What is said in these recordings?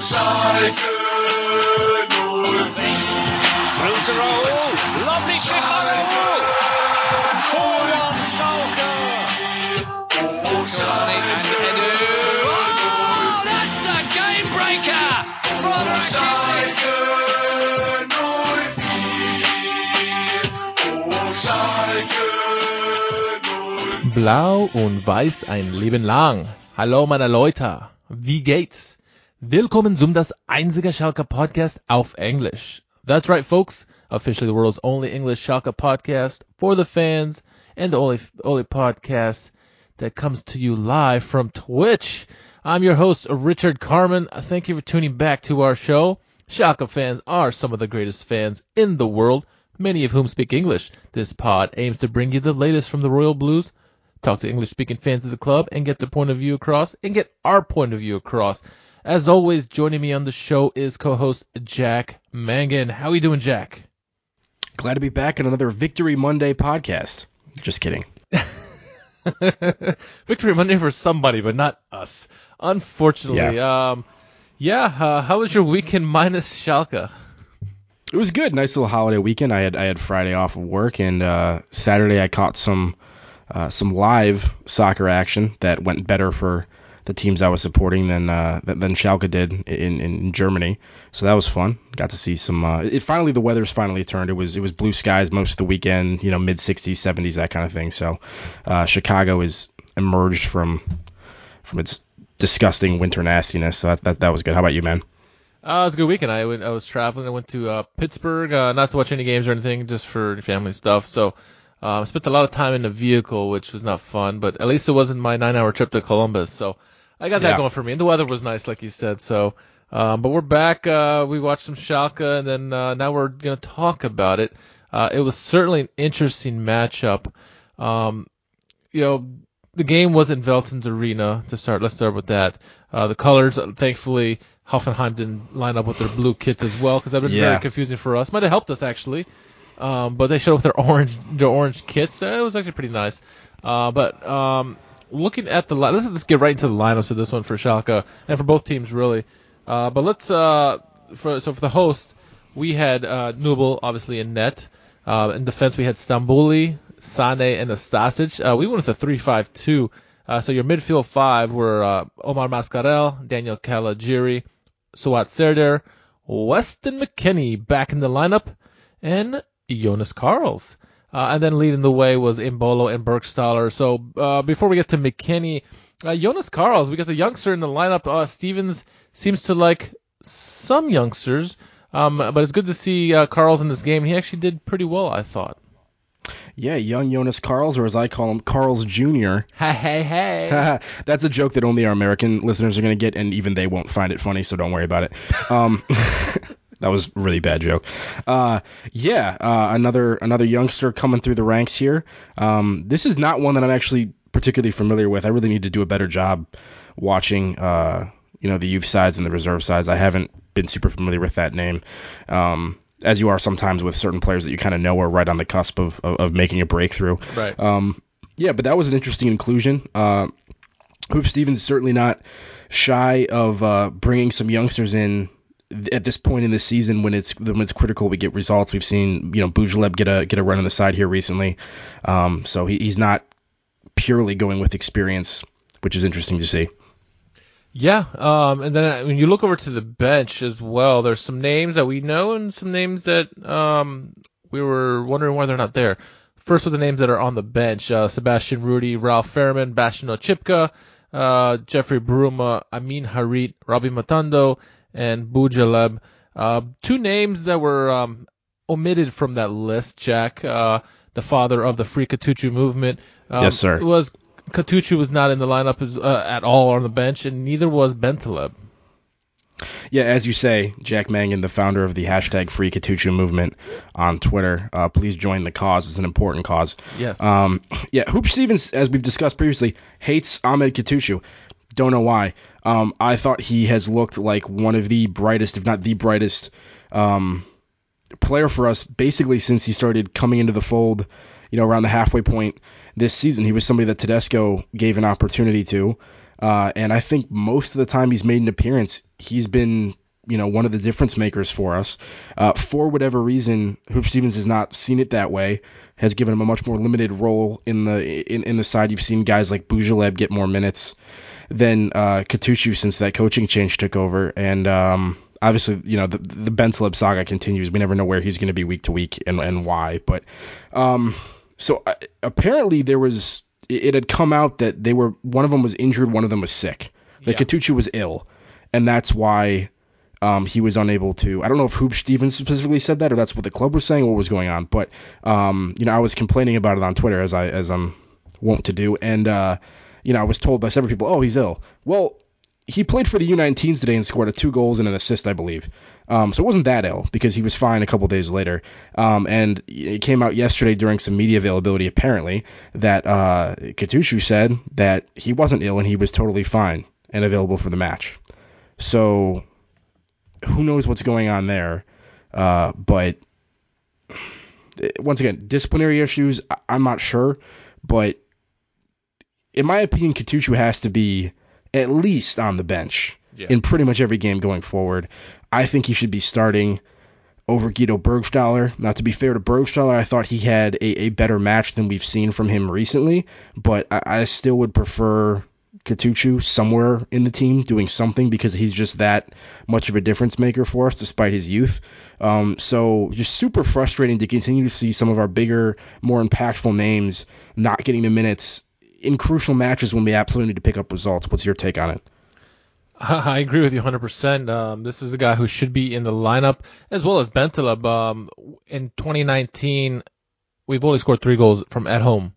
Schalke 04. Through to Raul. Lovely kick by Raul. 4-1 Schalke. Oh. Schalke 04. Schalke 04. Blau und Weiß ein Leben lang. Hallo meine Leute, wie geht's? Willkommen zum das einzige Schalke Podcast auf Englisch. That's right folks, officially the world's only English Schalke podcast for the fans and the only, only podcast that comes to you live from Twitch. I'm your host, Richard Carmen. Thank you for tuning back to our show. Schalke fans are some of the greatest fans in the world, many of whom speak English. This pod aims to bring you the latest from the Royal Blues, talk to English speaking fans of the club, and get the point of view across, and get our point of view across. As always, joining me on the show is co-host Jack Mangan. How are you doing, Jack? Glad to be back on another Victory Monday podcast. Just kidding. Victory Monday for somebody, but not us. Unfortunately. Um, yeah, uh, how was your weekend minus Schalke? It was good. Nice little holiday weekend. I had I had Friday off of work, and uh, Saturday I caught some uh, some live soccer action that went better for the teams I was supporting than uh, than Schalke did in, in Germany. So that was fun. Got to see some. Uh, it finally the weather's finally turned. It was it was blue skies most of the weekend. You know, mid 60s, 70s, that kind of thing. So uh, Chicago is emerged from from its disgusting winter nastiness. So that that, that was good. How about you, man? Uh, it was a good weekend. I went, I was traveling. I went to uh, Pittsburgh, uh, not to watch any games or anything, just for family stuff. So, uh, I spent a lot of time in the vehicle, which was not fun, but at least it wasn't my nine-hour trip to Columbus. So, I got that Yeah. going for me. And the weather was nice, like you said. So, um, but we're back. Uh, we watched some Schalke, and then uh, now we're gonna talk about it. Uh, it was certainly an interesting matchup. Um, you know, the game was in Veltins arena to start. Let's start with that. Uh, the colors, uh, thankfully, Hoffenheim didn't line up with their blue kits as well because that would have been Yeah. very confusing for us. Might have helped us actually, um, but they showed up with their orange, their orange kits. Uh, It was actually pretty nice. Uh, but um, looking at the, li- let's just get right into the lineups of this one for Schalke and for both teams really. Uh, but let's uh, for so for the host, we had uh, Nubel obviously in net. Uh, in defense, we had Stambouli, Sane, and Nastasic. Uh, we went with a 3-5-2. Uh, so your midfield five were uh, Omar Mascarell, Daniel Caligiuri, Suat Serdar, Weston McKennie back in the lineup, and Jonas Carls. Uh, and then leading the way was Embolo and Burgstaller. So uh, before we get to McKennie, uh, Jonas Carls, we got the youngster in the lineup. Uh, Stevens seems to like some youngsters, um, but it's good to see uh, Carls in this game. He actually did pretty well, I thought. Yeah, young Jonas Carls, or as I call him, Carl's Jr. Hey, hey, hey. That's a joke that only our American listeners are going to get, and even they won't find it funny, so don't worry about it. Um, that was a really bad joke. Uh, yeah, uh, another another youngster coming through the ranks here. Um, this is not one that I'm actually particularly familiar with. I really need to do a better job watching, uh, you know, the youth sides and the reserve sides. I haven't been super familiar with that name. Um, as you are sometimes with certain players that you kind of know are right on the cusp of, of, of making a breakthrough. Right. Um, yeah, but that was an interesting inclusion. Uh, Huub Stevens is certainly not shy of uh, bringing some youngsters in at this point in the season when it's when it's critical we get results. We've seen you know Boujellab get a get a run on the side here recently, um, so he, he's not purely going with experience, which is interesting to see. Yeah, um, and then uh, when you look over to the bench as well, there's some names that we know and some names that um, we were wondering why they're not there. First with the names that are on the bench, uh, Sebastian Rudy, Ralf Fährmann, Bastian Oczipka, uh, Jeffrey Bruma, Amine Harit, Rabbi Matondo, and Boujellab. Uh, two names that were um, omitted from that list, Jack, uh, the father of the Free Kutucu movement. Um, Yes, sir. Was Kutucu was not in the lineup as, uh, at all on the bench, and neither was Bentaleb. Yeah, as you say, Jack Mangan, the founder of the hashtag Free Kutucu movement on Twitter, uh, please join the cause. It's an important cause. Yes. Um, yeah, Huub Stevens, as we've discussed previously, hates Ahmed Kutucu. Don't know why. Um, I thought he has looked like one of the brightest, if not the brightest, um, player for us basically since he started coming into the fold, you know, around the halfway point this season. He was somebody that Tedesco gave an opportunity to. Uh, and I think most of the time he's made an appearance, he's been you know one of the difference makers for us. Uh, for whatever reason, Huub Stevens has not seen it that way. Has given him a much more limited role in the in, in the side. You've seen guys like Boujellab get more minutes than uh, Kutucu since that coaching change took over, and um, obviously you know the the Ben Bentaleb saga continues. We never know where he's going to be week to week and and why. But um, so uh, apparently there was it, had come out that they were one of them was injured, one of them was sick. That Yeah. Kutucu was ill, and that's why um, he was unable to. I don't know if Huub Stevens specifically said that, or that's what the club was saying, or what was going on. But um, you know, I was complaining about it on Twitter as I as I'm wont to do, and uh, you know, I was told by several people, "Oh, he's ill." Well, he played for the U19s today and scored a two goals and an assist, I believe. Um, so it wasn't that ill because he was fine a couple days later. Um, and it came out yesterday during some media availability, apparently, that uh, Kutucu said that he wasn't ill and he was totally fine and available for the match. So who knows what's going on there? Uh, but eh, once again, disciplinary issues, I- I'm not sure. But in my opinion, Kutucu has to be at least on the bench Yeah. in pretty much every game going forward. I think he should be starting over Guido Burgstaller. Now, to be fair to Burgstaller, I thought he had a, a better match than we've seen from him recently, but I, I still would prefer Kutucu somewhere in the team doing something because he's just that much of a difference maker for us despite his youth. Um, so just super frustrating to continue to see some of our bigger, more impactful names not getting the minutes in crucial matches when we absolutely need to pick up results. What's your take on it? I agree with you 100%. Um, this is a guy who should be in the lineup as well as Bentaleb. Um, in 2019, we've only scored three goals from at home.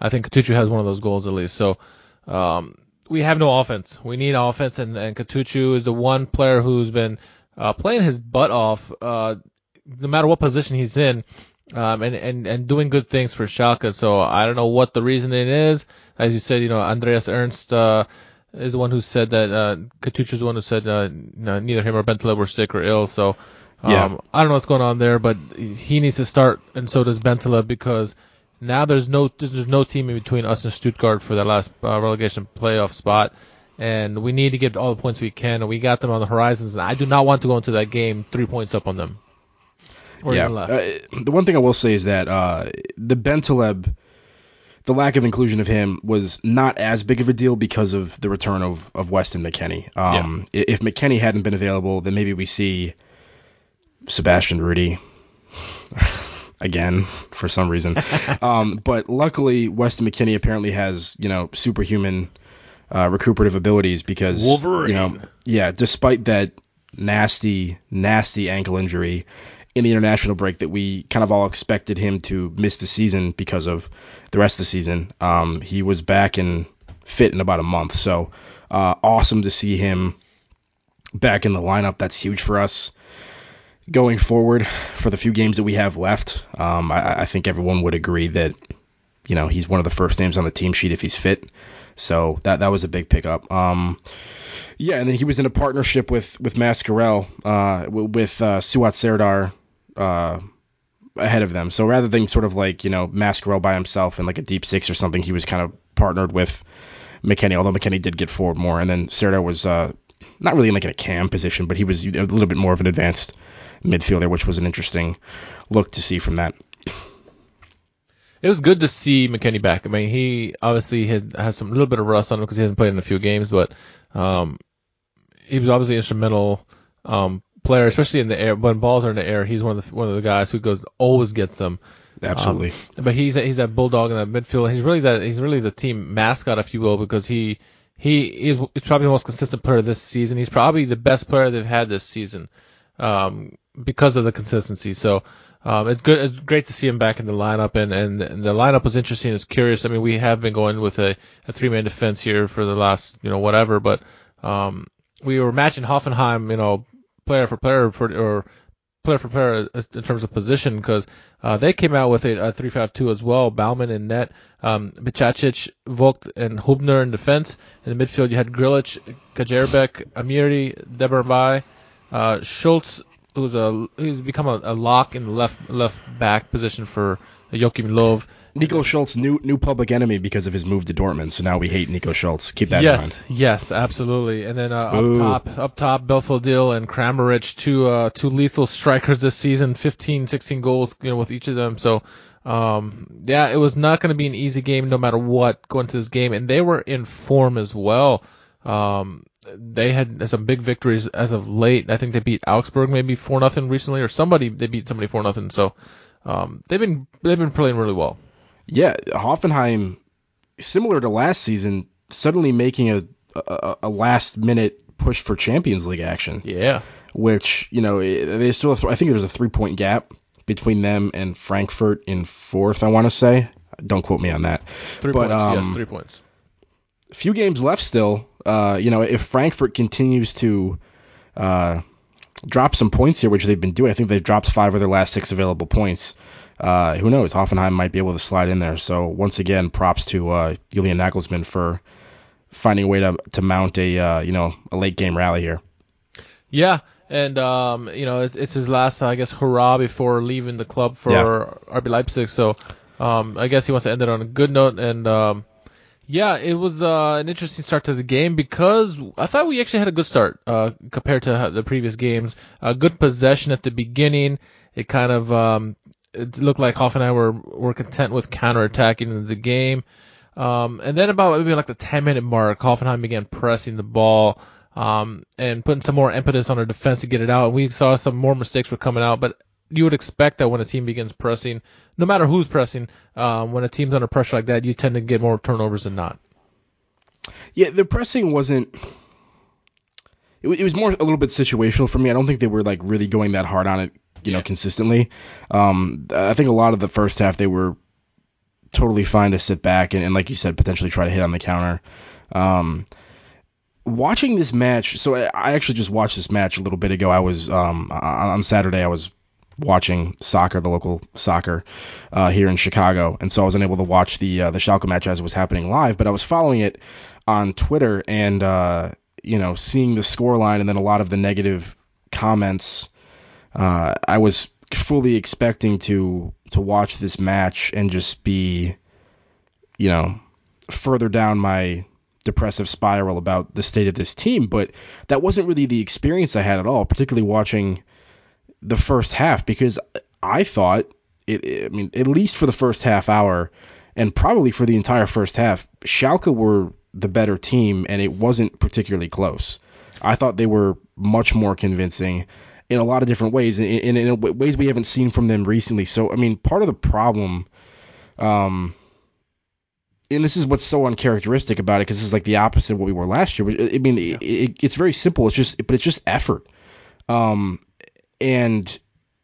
I think Kutucu has one of those goals at least. So um, we have no offense. We need offense, and, and Kutucu is the one player who's been uh, playing his butt off, uh, no matter what position he's in, um, and, and, and doing good things for Schalke. So I don't know what the reasoning is. As you said, you know, Andreas Ernst uh, is the one who said that uh, Kutucu is the one who said uh, no, neither him or Bentaleb were sick or ill. So um, Yeah. I don't know what's going on there, but he needs to start, and so does Bentaleb because now there's no there's, there's no team in between us and Stuttgart for that last uh, relegation playoff spot, and we need to get all the points we can, and we got them on the horizons. And I do not want to go into that game three points up on them, or yeah. less. Uh, the one thing I will say is that uh, the Bentaleb, the lack of inclusion of him was not as big of a deal because of the return of, of Weston McKennie. Um, i If McKennie hadn't been available, then maybe we see Sebastian Rudy again for some reason. um, but luckily, Weston McKennie apparently has you know superhuman uh, recuperative abilities because Wolverine. you know yeah, despite that nasty nasty ankle injury in the international break that we kind of all expected him to miss the season because of the rest of the season. Um, he was back and fit in about a month, so uh, awesome to see him back in the lineup. That's huge for us going forward for the few games that we have left. Um, I, I think everyone would agree that you know he's one of the first names on the team sheet if he's fit. So that that was a big pickup. Um, yeah, and then he was in a partnership with with Mascarell, uh, with uh, Suat Serdar uh, ahead of them. So rather than sort of like you know Mascarell by himself in like a deep six or something, he was kind of partnered with McKennie. Although McKennie did get forward more, and then Serdar was uh, not really in like in a cam position, but he was a little bit more of an advanced midfielder, which was an interesting look to see from that. It was good to see McKennie back. I mean, he obviously had has some little bit of rust on him because he hasn't played in a few games, but um, he was obviously instrumental um, player, especially in the air. When balls are in the air, he's one of the one of the guys who goes always gets them. Absolutely. Um, but he's he's that bulldog in that midfield. He's really that he's really the team mascot, if you will, because he he is he's probably the most consistent player this season. He's probably the best player they've had this season um, because of the consistency. So um, it's good. It's great to see him back in the lineup, and, and and the lineup was interesting. It's curious. I mean, we have been going with a, a three man defense here for the last you know whatever, but um, we were matching Hoffenheim, you know, player for player for or player for player in terms of position because uh, they came out with a, a 3-5-2 as well. Baumann in net, um, Bicakcic, Vogt, and Hubner in defense. In the midfield, you had Grillitsch, Kaderabek, Amiri, Demirbay, uh, Schulz, who's a who's become a, a lock in the left left back position for Joachim Löw, Nico Schulz, new new public enemy because of his move to Dortmund. So now we hate Nico Schulz. Keep that in yes, mind. yes, absolutely. And then uh, up top, up top, Belfodil and Kramaric, two uh, two lethal strikers this season, 15, 16 goals, you know, with each of them. So, um, yeah, it was not going to be an easy game no matter what going to this game, and they were in form as well. Um, they had some big victories as of late. I think they beat Augsburg maybe four nothing recently, or somebody they beat somebody four nothing. So, um, they've been they've been playing really well. Yeah, Hoffenheim, similar to last season, suddenly making a a, a last minute push for Champions League action. Yeah. which you know they still have, I think there's a three point gap between them and Frankfurt in fourth. I want to say. Don't quote me on that. Three But, points. um, yes, three points. Few games left still. Uh, you know, if Frankfurt continues to uh, drop some points here, which they've been doing, I think they've dropped five of their last six available points. Uh, who knows? Hoffenheim might be able to slide in there. So once again, props to uh, Julian Nagelsmann for finding a way to to mount a uh, you know a late game rally here. Yeah, and um, you know, it's, it's his last, I guess, hurrah before leaving the club for Yeah. RB Leipzig. So, um, I guess he wants to end it on a good note. And um, yeah, it was uh, an interesting start to the game because I thought we actually had a good start uh, compared to the previous games. A good possession at the beginning. It kind of um, it looked like Hoffenheim were were content with counterattacking the game. Um, and then about maybe like the 10 minute mark, Hoffenheim began pressing the ball um, and putting some more impetus on their defense to get it out. And we saw some more mistakes were coming out, but you would expect that when a team begins pressing, no matter who's pressing, um, when a team's under pressure like that, you tend to get more turnovers than not. Yeah, the pressing wasn't. It, wa- it was more a little bit situational for me. I don't think they were like really going that hard on it, you know, consistently. Um, I think a lot of the first half they were totally fine to sit back and, and like you said, potentially try to hit on the counter. Um, watching this match, so I, I actually just watched this match a little bit ago. I was um, on on Saturday. I was watching soccer, the local soccer uh, here in Chicago, and so I was unable to watch the uh, the Schalke match as it was happening live. But I was following it on Twitter and uh, you know seeing the scoreline and then a lot of the negative comments. Uh, I was fully expecting to to watch this match and just be, you know, further down my depressive spiral about the state of this team, but that wasn't really the experience I had at all, particularly watching the first half because I thought it, I mean at least for the first half hour and probably for the entire first half, Schalke were the better team and it wasn't particularly close. I thought they were much more convincing in a lot of different ways, in, in, in ways we haven't seen from them recently. So, I mean, part of the problem, um, and this is what's so uncharacteristic about it, because this is like the opposite of what we were last year. I mean, it, it, it's very simple. It's just, but it's just effort. Um, and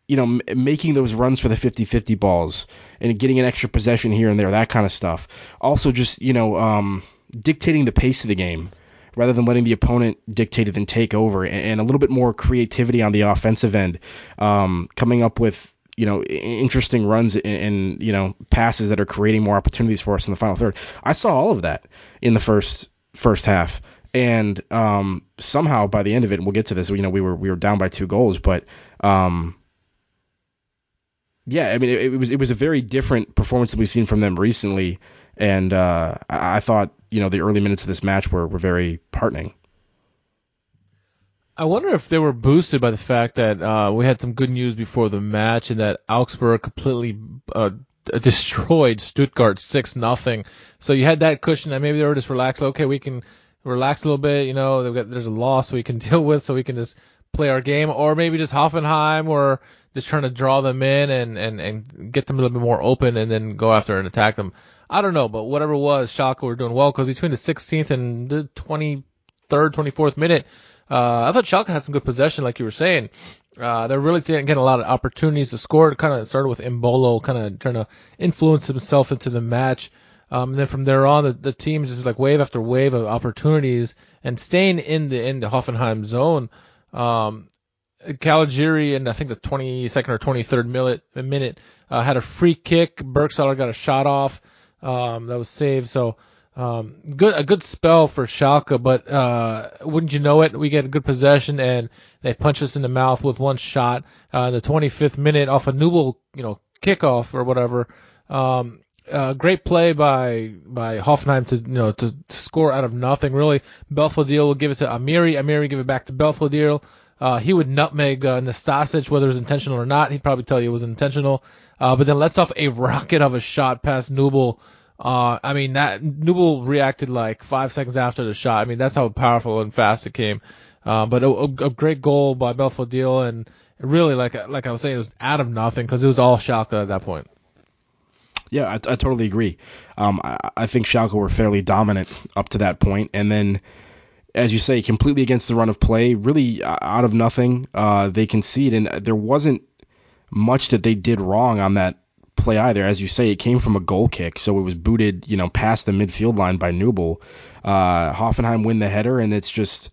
you know, m- making those runs for the 50-50 balls and getting an extra possession here and there, that kind of stuff. Also, just you know, um, dictating the pace of the game rather than letting the opponent dictate it and take over, and, a little bit more creativity on the offensive end, um, coming up with you know interesting runs and, and you know passes that are creating more opportunities for us in the final third. I saw all of that in the first first half. And um, somehow by the end of it, and we'll get to this. You know, we were we were down by two goals, but um, yeah, I mean, it, it was it was a very different performance that we've seen from them recently, and uh, I, I thought you know the early minutes of this match were, were very heartening. I wonder if they were boosted by the fact that uh, we had some good news before the match and that Augsburg completely uh, destroyed Stuttgart six nothing. So you had that cushion that maybe they were just relaxed. Okay, we can relax a little bit. You know, got, there's a loss we can deal with, so we can just play our game, or maybe just Hoffenheim, or just trying to draw them in and and and get them a little bit more open, and then go after and attack them. I don't know, but whatever it was, Schalke were doing well because between the 16th and the 23rd, 24th minute, uh, I thought Schalke had some good possession, like you were saying. Uh, they're really getting a lot of opportunities to score. It kind of started with Embolo kind of trying to influence himself into the match. Um, and then from there on, the, the team just like wave after wave of opportunities and staying in the in the Hoffenheim zone. Um, in I think the 22nd or 23rd minute, minute uh, had a free kick. Burgstaller got a shot off um, that was saved. So um, good a good spell for Schalke, but uh, wouldn't you know it, we get a good possession and they punch us in the mouth with one shot uh, in the 25th minute off a Nubel you know kickoff or whatever. Um, uh, great play by by Hoffenheim to you know to, to score out of nothing. Really, Belfodil will give it to Amiri. Amiri give it back to Belfodil. Uh, he would nutmeg uh, Nastasic, whether it was intentional or not. He'd probably tell you it was intentional. Uh, but then lets off a rocket of a shot past Nubel. Uh, I mean, that Nubel reacted like five seconds after the shot. I mean, that's how powerful and fast it came. Uh, but a, a, great goal by Belfodil, and really, like like I was saying, it was out of nothing because it was all Schalke at that point. Yeah, I, I totally agree. Um, I, I think Schalke were fairly dominant up to that point, and then, as you say, completely against the run of play, really uh, out of nothing, uh, they concede, and there wasn't much that they did wrong on that play either. As you say, it came from a goal kick, so it was booted, you know, past the midfield line by Nubel. Uh, Hoffenheim win the header, and it's just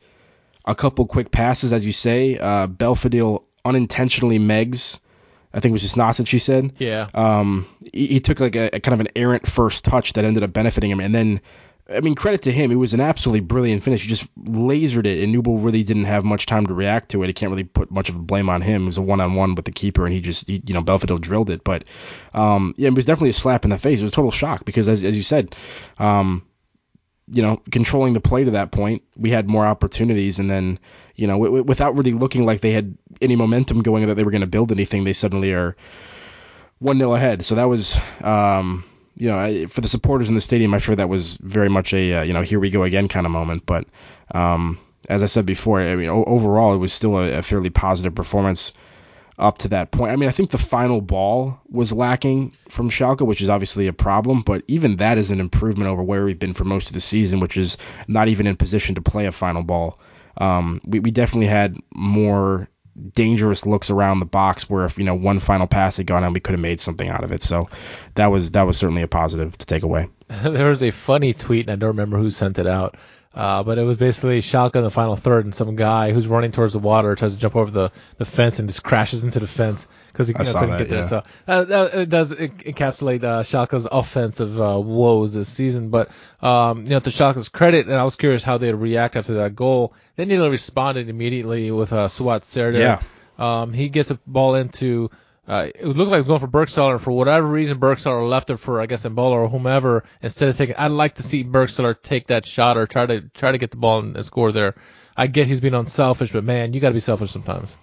a couple quick passes, as you say. Uh, Belfodil unintentionally megs I think it was just Nasic, she said. Yeah. Um, he, he took like a, a kind of an errant first touch that ended up benefiting him, and then, I mean, credit to him, it was an absolutely brilliant finish. He just lasered it, and Nubel really didn't have much time to react to it. He can't really put much of a blame on him. It was a one-on-one with the keeper, and he just, he, you know, Belfodil drilled it. But, um, yeah, it was definitely a slap in the face. It was a total shock because, as, as you said, um, you know, controlling the play to that point, we had more opportunities, and then, you know, w- without really looking like they had any momentum going that they were going to build anything, they suddenly are one 0 ahead. So that was, um, you know, I- for the supporters in the stadium, I'm sure that was very much a, uh, you know, here we go again kind of moment. But um, as I said before, I mean, o- overall, it was still a, a fairly positive performance up to that point. I mean, I think the final ball was lacking from Schalke, which is obviously a problem, but even that is an improvement over where we've been for most of the season, which is not even in position to play a final ball. Um, we, we definitely had more dangerous looks around the box where if you know one final pass had gone on we could have made something out of it so that was that was certainly a positive to take away there was a funny tweet, and I don't remember who sent it out. Uh, but it was basically Schalke in the final third, and some guy who's running towards the water tries to jump over the, the fence and just crashes into the fence because he you know, couldn't that, get there. yeah. So uh, that, it does encapsulate uh, Schalke's offensive uh, woes this season. But um, you know, to Schalke's credit, and I was curious how they'd react after that goal. They nearly responded immediately with uh, Suat Serdar. Yeah. Um, he gets a ball into. Uh, it looked like it was going for Burgstaller, and for whatever reason, Burgstaller left it for, I guess, Embolo or whomever instead of taking. I'd like to see Burgstaller take that shot or try to try to get the ball and, and score there. I get he's being unselfish, but man, you got to be selfish sometimes.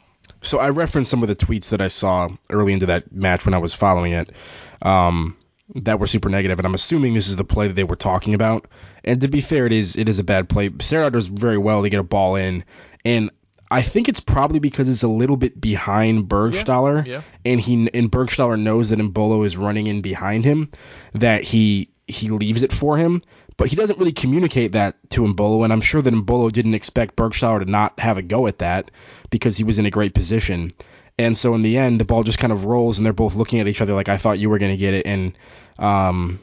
So I referenced some of the tweets that I saw early into that match when I was following it um, that were super negative, and I'm assuming this is the play that they were talking about. And to be fair, it is it is a bad play. Serdar does very well to get a ball in, and I think it's probably because it's a little bit behind Burgstaller, yeah. and he and Burgstaller knows that Embolo is running in behind him, that he he leaves it for him. But he doesn't really communicate that to Embolo, and I'm sure that Embolo didn't expect Burgstaller to not have a go at that because he was in a great position. And so in the end, the ball just kind of rolls, and they're both looking at each other like, "I thought you were going to get it." And um,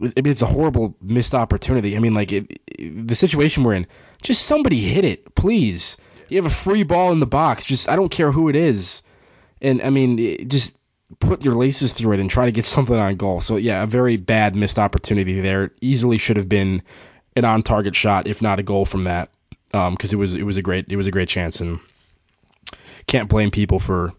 I mean, it's a horrible missed opportunity. I mean, like it, it- the situation we're in, just somebody hit it, please. You have a free ball in the box. Just I don't care who it is, and I mean, just put your laces through it and try to get something on goal. So yeah, a very bad missed opportunity there. Easily should have been an on-target shot, if not a goal from that, because it was it was a great it was a great chance, and can't blame people for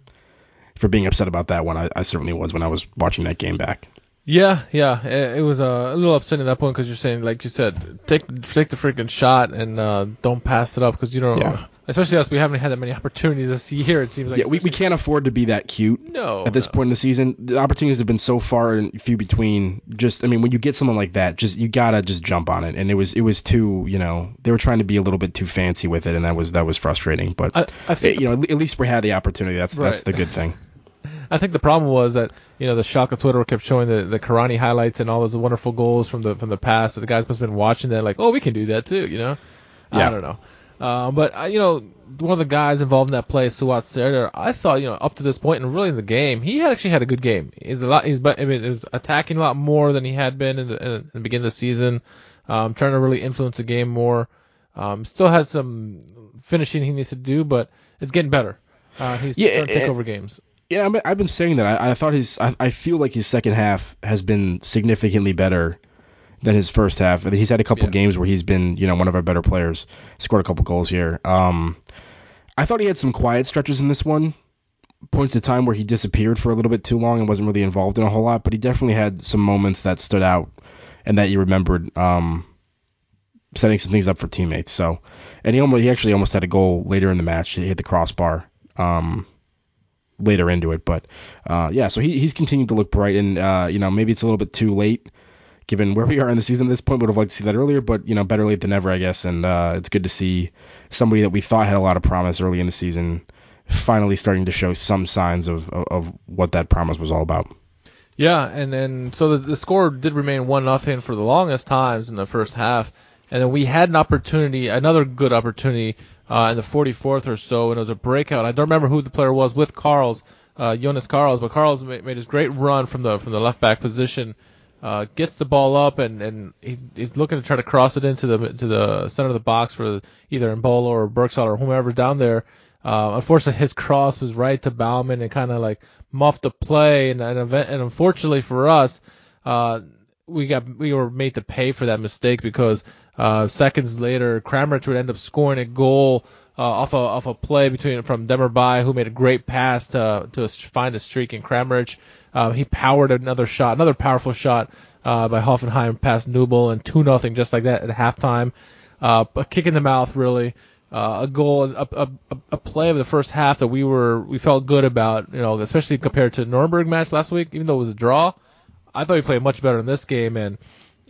for being upset about that one. I, I certainly was when I was watching that game back. Yeah, yeah, it, it was uh, a little upsetting at that point because you're saying, like you said, take take the freaking shot and uh, don't pass it up because you don't. Yeah. Especially us, we haven't had that many opportunities this year. It seems like Yeah, we, we can't afford to be that cute. No, at this no. point in the season, the opportunities have been so far and few between. Just, I mean, when you get someone like that, just you gotta just jump on it. And it was, it was too, you know, they were trying to be a little bit too fancy with it, and that was that was frustrating. But I, I think eh, you know, at least we had the opportunity. That's that's the good thing. I think the problem was that you know the Schalke Twitter kept showing the the Kuranyi highlights and all those wonderful goals from the from the past. That the guys must have been watching that like, oh, we can do that too, you know. I don't know. Uh, but uh, you know, one of the guys involved in that play, Suat Serdar, I thought you know up to this point and really in the game, he had actually had a good game. He's a lot. He's but I mean, was attacking a lot more than he had been in the, in the beginning of the season. Um, trying to really influence the game more. Um, still has some finishing he needs to do, but it's getting better. Uh, he's Yeah, starting to take over games. Yeah, I mean, I've been saying that. I, I thought his, I, I feel like his second half has been significantly better than his first half. He's had a couple Yeah. games where he's been, you know, one of our better players. Scored a couple goals here. Um, I thought he had some quiet stretches in this one. points of time where he disappeared for a little bit too long and wasn't really involved in a whole lot, but he definitely had some moments that stood out and that you remembered um, setting some things up for teammates. So, and he almost he actually almost had a goal later in the match. He hit the crossbar um, later into it, but uh, yeah. So he, he's continued to look bright, and uh, you know maybe it's a little bit too late given where we are in the season at this point. Would have liked to see that earlier, but you know better late than never, I guess. And uh, it's good to see somebody that we thought had a lot of promise early in the season finally starting to show some signs of of, of what that promise was all about. Yeah, and then so the, the score did remain one nothing for the longest times in the first half, and then we had an opportunity, another good opportunity uh, in the 44th or so, and it was a breakout. I don't remember who the player was with Carls, uh, Jonas Carls, but Carls made, made his great run from the from the left back position, uh, gets the ball up, and and he's, he's looking to try to cross it into the to the center of the box for either Embolo or Berksal or whomever down there. Uh, unfortunately, his cross was right to Baumann and kind of like muffed the play. And and, event, and unfortunately for us, uh, we got we were made to pay for that mistake because uh, seconds later, Kramaric would end up scoring a goal uh, off a off a play between from Demirbay, who made a great pass to to find a streak in Kramaric. Uh, he powered another shot, another powerful shot uh, by Hoffenheim past Nubel and two nothing just like that at halftime. Uh, a kick in the mouth, really uh, a goal, a, a, a play of the first half that we were we felt good about, you know, especially compared to Nuremberg match last week, even though it was a draw. I thought we played much better in this game, and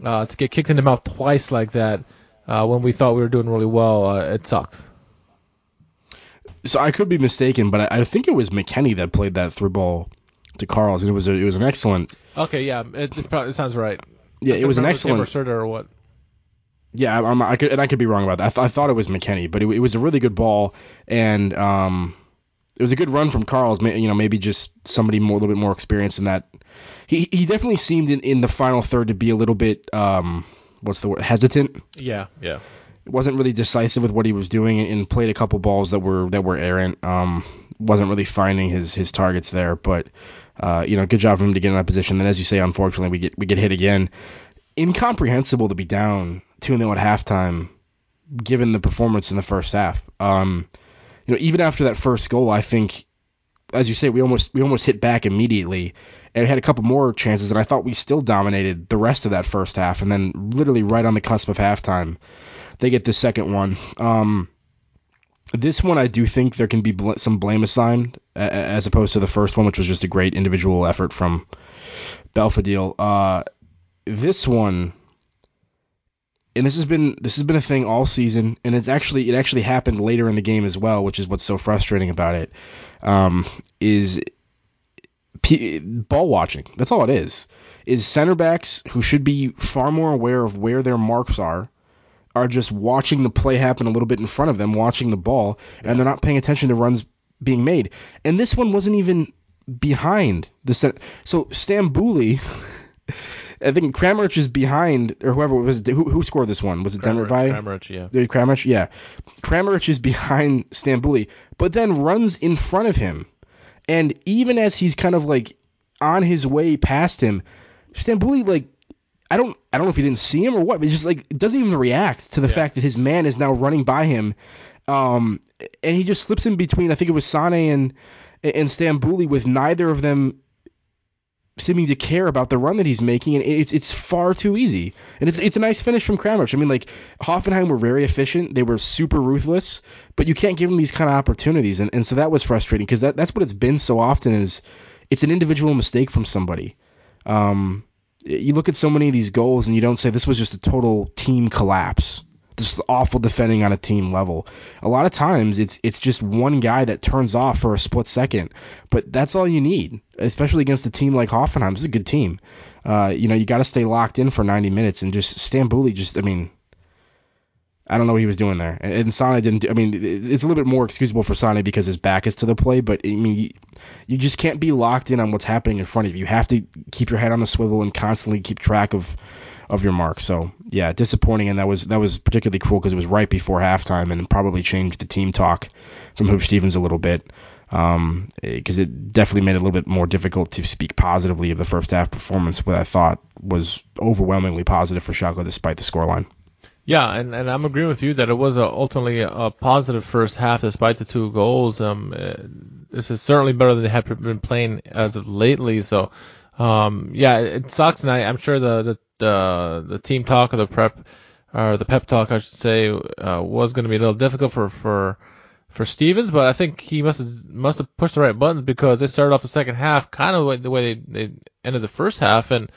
uh, to get kicked in the mouth twice like that uh, when we thought we were doing really well, uh, it sucked. So I could be mistaken, but I, I think it was McKennie that played that through ball to Carls, and it was a, it was an excellent. Okay, yeah, it, it, probably, it sounds right. Yeah, it was an excellent. Or what? Yeah, I'm, I could and I could be wrong about that. I, th- I thought it was McKennie, but it, it, was a really good ball, and um, it was a good run from Carls. You know, maybe just somebody more a little bit more experienced in that. He he definitely seemed in, in the final third to be a little bit um, what's the word hesitant. Yeah, yeah. It wasn't really decisive with what he was doing, and played a couple balls that were that were errant. Um, wasn't really finding his his targets there, but. Uh, you know, good job for him to get in that position. Then, as you say, unfortunately, we get we get hit again. Incomprehensible to be down 2 0 at halftime, given the performance in the first half. Um, you know, even after that first goal, I think, as you say, we almost we almost hit back immediately, and had a couple more chances, and I thought we still dominated the rest of that first half, and then literally right on the cusp of halftime, they get the second one. Um, this one, I do think there can be bl- some blame assigned, as opposed to the first one, which was just a great individual effort from Belfodil. Uh, this one, and this has been this has been a thing all season, and it's actually it actually happened later in the game as well, which is what's so frustrating about it. Um, is p- ball watching. That's all it is. Is center backs who should be far more aware of where their marks are are just watching the play happen a little bit in front of them, watching the ball, and they're not paying attention to runs being made. And this one wasn't even behind the center. So Stambouli I think Kramaric is behind, or whoever was who, who scored this one. Was it Kramaric, Demirbay? Kramaric, yeah. Kramaric, yeah. Kramaric is behind Stambouli, but then runs in front of him, and even as he's kind of like on his way past him, Stambouli like I don't I don't know if he didn't see him or what, but just like doesn't even react to the Yeah. fact that his man is now running by him, um, and he just slips in between. I think it was Sane and and Stambouli with neither of them seeming to care about the run that he's making, and it's it's far too easy. And it's it's a nice finish from Kramaric. I mean, like Hoffenheim were very efficient, they were super ruthless, but you can't give them these kind of opportunities, and and so that was frustrating because that that's what it's been so often is it's an individual mistake from somebody. Um, you look at so many of these goals and you don't say this was just a total team collapse. This is awful defending on a team level. A lot of times it's it's just one guy that turns off for a split second, but that's all you need, especially against a team like Hoffenheim. It's a good team. Uh, you know, you got to stay locked in for 90 minutes and just Stambouli just I mean I don't know what he was doing there. And Sane didn't. Do, I mean, it's a little bit more excusable for Sane because his back is to the play. But I mean, you, just can't be locked in on what's happening in front of you. You have to keep your head on the swivel and constantly keep track of of your mark. So yeah, disappointing, and that was that was particularly cruel because it was right before halftime and probably changed the team talk from Huub Stevens a little bit. Um, because it definitely made it a little bit more difficult to speak positively of the first half performance, what I thought was overwhelmingly positive for Schalke despite the scoreline. Yeah, and, and I'm agreeing with you that it was a, ultimately a, positive first half despite the two goals. Um, uh, this is certainly better than they have been playing as of lately. So, um, yeah, it, it sucks, and I, I'm sure the the the, the team talk or the prep or the pep talk, I should say, uh, was going to be a little difficult for for for Stevens, but I think he must have must have pushed the right buttons because they started off the second half kind of the way they, they ended the first half, and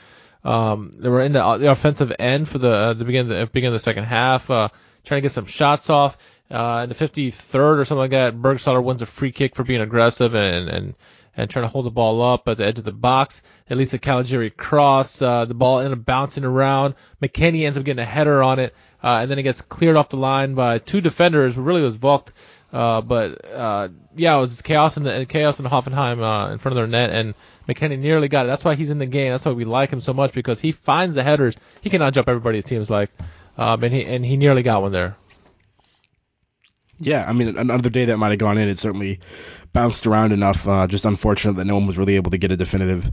um, they were in the, the offensive end for the uh, the beginning of the beginning of the second half, uh, trying to get some shots off. Uh, in the 53rd or something like that, Burgstaller wins a free kick for being aggressive and and and trying to hold the ball up at the edge of the box. At least a Caligiuri cross, uh, the ball ended up bouncing around. McKennie ends up getting a header on it, uh, and then it gets cleared off the line by two defenders. Really, was Volk uh, but uh, yeah, it was chaos in the chaos in Hoffenheim uh, in front of their net, and McKennie nearly got it. That's why he's in the game. That's why we like him so much because he finds the headers. He cannot jump everybody. It seems like, um, and he and he nearly got one there. Yeah, I mean, another day that might have gone in. It certainly bounced around enough. Uh, just unfortunate that no one was really able to get a definitive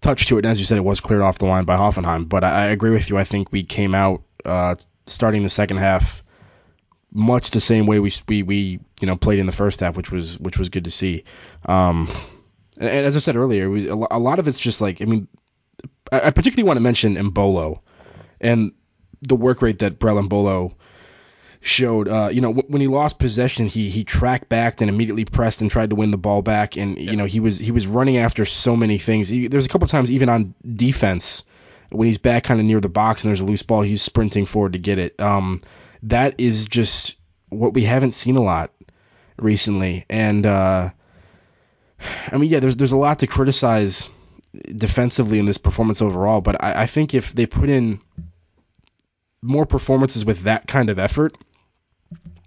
touch to it. And as you said, it was cleared off the line by Hoffenheim. But I, I agree with you. I think we came out uh, starting the second half much the same way we we we you know played in the first half, which was which was good to see. Um, and, and as I said earlier, was, a lot of it's just like I mean, I, I particularly want to mention Embolo and the work rate that Brel Embolo showed. Uh, you know, w- when he lost possession, he he tracked back and immediately pressed and tried to win the ball back. And you know, he was he was running after so many things. He, there's a couple times even on defense when he's back kind of near the box and there's a loose ball, he's sprinting forward to get it. Um, that is just what we haven't seen a lot recently. And uh, I mean, yeah, there's there's a lot to criticize defensively in this performance overall, but I, I think if they put in more performances with that kind of effort,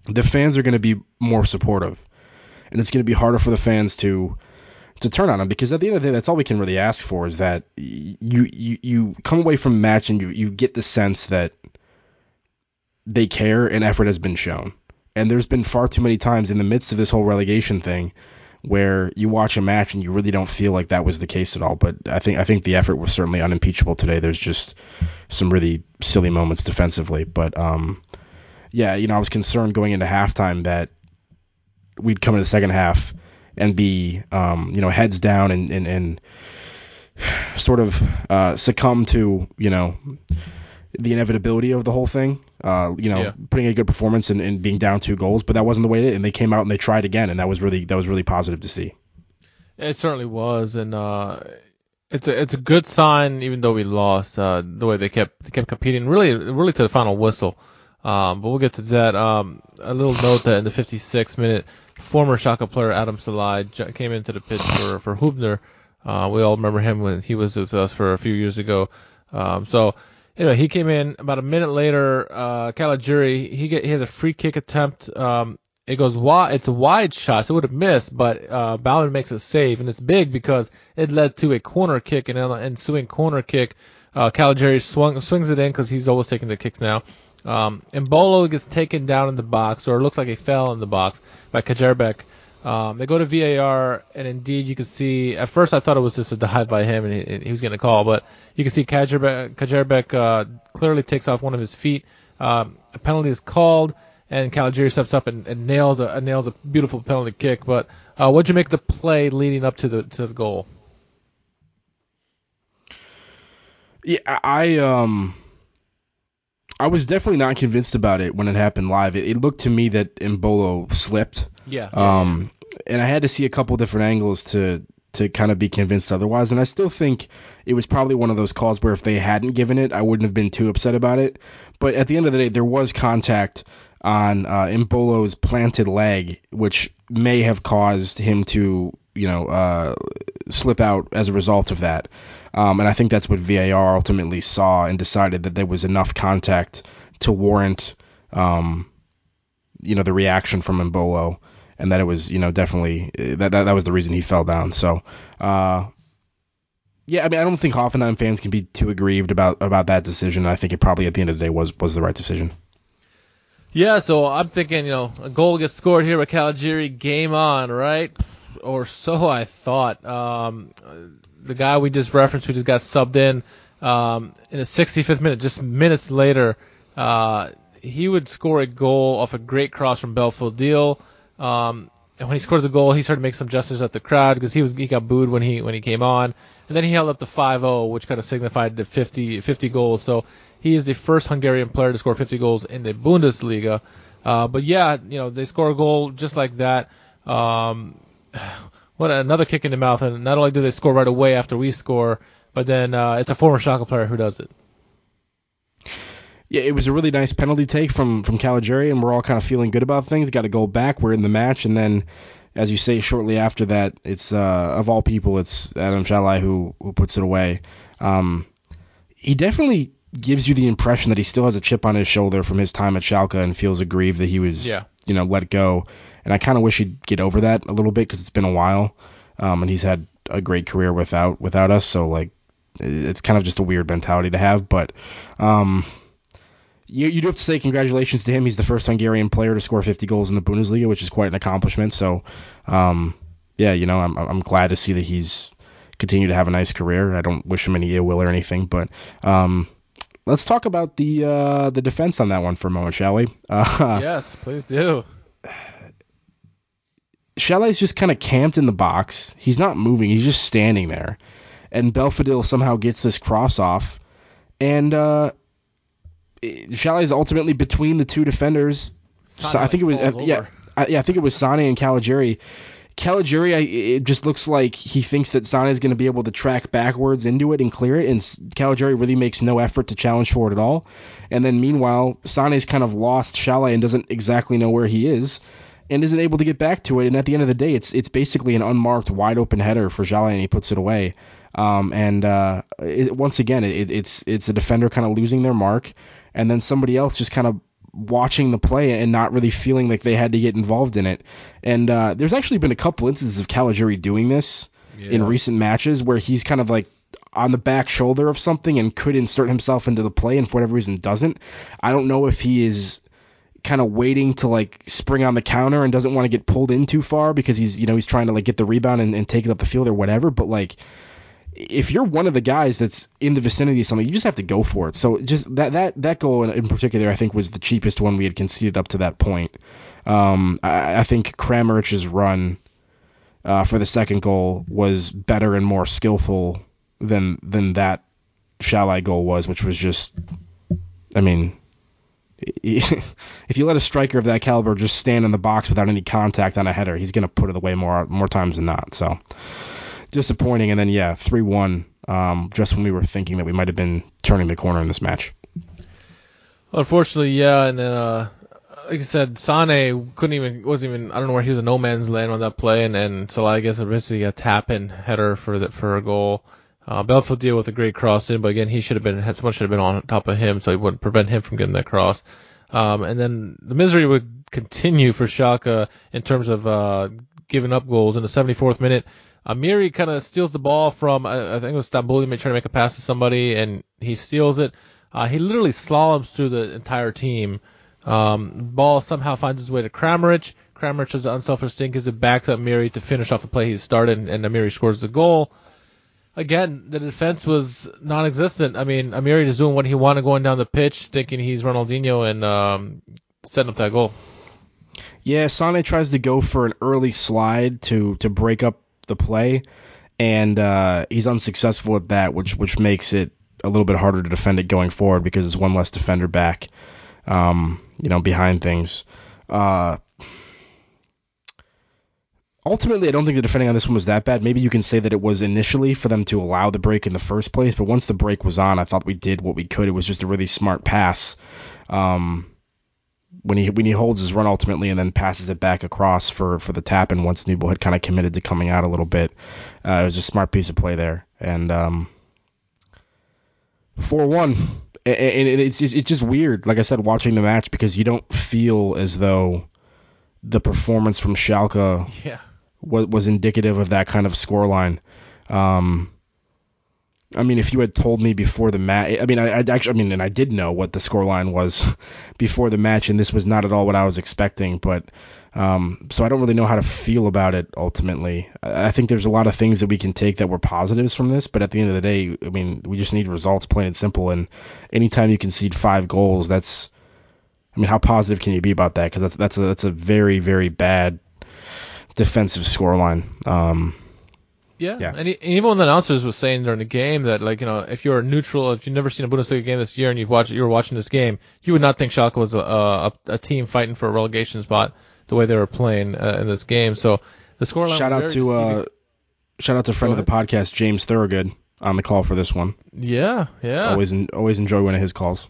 the fans are going to be more supportive, and it's going to be harder for the fans to to turn on them because at the end of the day, that's all we can really ask for is that you you you come away from match and you you get the sense that they care and effort has been shown. And there's been far too many times in the midst of this whole relegation thing where you watch a match and you really don't feel like that was the case at all. But I think I think the effort was certainly unimpeachable today. There's just some really silly moments defensively, but um, yeah, you know, I was concerned going into halftime that we'd come into the second half and be um, you know heads down and and, and sort of uh, succumb to you know the inevitability of the whole thing. Uh, you know, Yeah. putting a good performance and, and being down two goals, but that wasn't the way it. And they came out and they tried again, and that was really that was really positive to see. It certainly was, and uh, it's a it's a good sign, even though we lost. Uh, the way they kept they kept competing, really really to the final whistle. Um, but we'll get to that. Um, a little note that in the 56th minute, former Schalke player Adam Szalai j- came into the pitch for for Hubner. Uh, we all remember him when he was with us for a few years ago. Um, so anyway, he came in about a minute later. Uh, Caligiuri, he get he has a free kick attempt. Um, it goes wide. It's a wide shot, so it would have missed, but uh, Baumann makes a save, and it's big because it led to a corner kick, and an ensuing corner kick. Uh, Caligiuri swung swings it in because he's always taking the kicks now. Um, and Bolo gets taken down in the box, or it looks like he fell in the box by Kaderabek. Um, they go to VAR, and indeed you can see. At first, I thought it was just a dive by him, and he, he was getting a call, but you can see Kaderabek, uh, clearly takes off one of his feet. Um, a penalty is called, and Caligiuri steps up and, and nails a nails a beautiful penalty kick. But uh, what'd you make the play leading up to the to the goal? Yeah, I um, I was definitely not convinced about it when it happened live. It, it looked to me that Embolo slipped. Yeah. Um, and I had to see a couple different angles to to kind of be convinced otherwise. And I still think it was probably one of those calls where if they hadn't given it, I wouldn't have been too upset about it. But at the end of the day, there was contact on uh, Mbolo's planted leg, which may have caused him to, you know, uh, slip out as a result of that. Um, and I think that's what VAR ultimately saw and decided that there was enough contact to warrant, um, you know, the reaction from Mbolo, and that it was, you know, definitely that that, that was the reason he fell down. So, uh, yeah, I mean, I don't think Hoffenheim fans can be too aggrieved about about that decision. I think it probably at the end of the day was was the right decision. Yeah, so I'm thinking, you know, a goal gets scored here with Caligiuri, game on, right? Or so I thought. Um, the guy we just referenced, who just got subbed in, um, in the 65th minute, just minutes later, uh, he would score a goal off a great cross from Belfodil. Um, and when he scored the goal, he started making some gestures at the crowd because he was he got booed when he when he came on, and then he held up the 5-0, which kind of signified the 50 50 goals. So he is the first Hungarian player to score 50 goals in the Bundesliga. Uh, but yeah, you know they score a goal just like that. Um, what another kick in the mouth, and not only do they score right away after we score, but then uh, it's a former Schalke player who does it. Yeah, it was a really nice penalty take from from Caligiuri, and we're all kind of feeling good about things. Got to go back. We're in the match, and then, as you say, shortly after that, it's uh, of all people, it's Adam Szalai who who puts it away. Um, he definitely gives you the impression that he still has a chip on his shoulder from his time at Schalke and feels aggrieved that he was, Yeah. you know, let go. And I kind of wish he'd get over that a little bit because it's been a while, um, and he's had a great career without without us. So like, it's kind of just a weird mentality to have. But um, you, you do have to say congratulations to him. He's the first Hungarian player to score 50 goals in the Bundesliga, which is quite an accomplishment. So, um, yeah, you know, I'm, I'm glad to see that he's continued to have a nice career. I don't wish him any ill will or anything, but um, let's talk about the uh, the defense on that one for a moment, shall we? Uh, yes, please do. Szalai's just kind of camped in the box. He's not moving. He's just standing there. And Belfodil somehow gets this cross off. And uh, Szalai's ultimately between the two defenders. So I think it was uh, yeah. I, yeah, I think it was Sane and Caligiuri. Caligiuri, I, it just looks like he thinks that Sane is going to be able to track backwards into it and clear it, and Caligiuri really makes no effort to challenge for it at all. And then meanwhile, Sane's kind of lost Chalet and doesn't exactly know where he is, and isn't able to get back to it. And at the end of the day, it's it's basically an unmarked wide open header for Szalai, and he puts it away. Um, and uh, it, once again, it, it's it's a defender kind of losing their mark, and then somebody else just kind of watching the play and not really feeling like they had to get involved in it. And uh, there's actually been a couple instances of Caligiuri doing this in recent matches where he's kind of like on the back shoulder of something and could insert himself into the play and for whatever reason doesn't. I don't know if he is kind of waiting to like spring on the counter and doesn't want to get pulled in too far because he's you know he's trying to like get the rebound and, and take it up the field or whatever but like if you're one of the guys that's in the vicinity of something, you just have to go for it. So just that that that goal in, in particular, I think was the cheapest one we had conceded up to that point. Um, I, I think Kramaric's run uh, for the second goal was better and more skillful than than that Szalai goal was, which was just, I mean, if you let a striker of that caliber just stand in the box without any contact on a header, he's gonna put it away more more times than not. So disappointing. And then yeah, three one. Um, just when we were thinking that we might have been turning the corner in this match. Unfortunately, yeah, and then uh, like I said, Sane couldn't even wasn't even I don't know where he was in no man's land on that play, and and so I guess eventually a tap in header for the, for a goal. Uh, Belfodil with a great cross in, but again he should have been someone should have been on top of him so he wouldn't prevent him from getting that cross. Um, and then the misery would continue for Schalke in terms of uh, giving up goals in the 74th minute. Amiri kind of steals the ball from I, I think it was Stambouli trying to make a pass to somebody, and he steals it. Uh, he literally slaloms through the entire team. Um, ball somehow finds its way to Kramaric. Kramaric has an unselfish thing, gives it back to Amiri to finish off a play he started, and, and Amiri scores the goal. Again, the defense was non-existent. I mean, Amiri is doing what he wanted going down the pitch, thinking he's Ronaldinho and um, setting up that goal. Yeah, Sane tries to go for an early slide to to break up the play, and uh, he's unsuccessful at that, which which makes it a little bit harder to defend it going forward because there's one less defender back, um, you know, behind things. Uh, ultimately, I don't think the defending on this one was that bad. Maybe you can say that it was initially for them to allow the break in the first place, but once the break was on, I thought we did what we could. It was just a really smart pass. Um, when he when he holds his run ultimately and then passes it back across for for the tap and once Nübel had kind of committed to coming out a little bit, uh, it was a smart piece of play there and um, four one and it's it's just weird like I said watching the match because you don't feel as though the performance from Schalke Yeah. Was was indicative of that kind of scoreline. Um, I mean, if you had told me before the match, I mean, I, I actually, I mean, and I did know what the scoreline was before the match, and this was not at all what I was expecting. But um, so I don't really know how to feel about it ultimately. I I think there's a lot of things that we can take that were positives from this, but at the end of the day, I mean, we just need results, plain and simple. And anytime you concede five goals, that's, I mean, how positive can you be about that? Because that's that's a, that's a very very bad defensive scoreline. Um, Yeah, Yeah. and, and even one of the announcers was saying during the game that, like, you know, if you're neutral, if you've never seen a Bundesliga game this year and you've watched, you were watching this game, you would not think Schalke was a, a, a team fighting for a relegation spot the way they were playing uh, in this game. So the scoreline. shout out to uh, shout out to friend of the podcast James Thorogood on the call for this one. yeah, yeah, Always always enjoy one of his calls.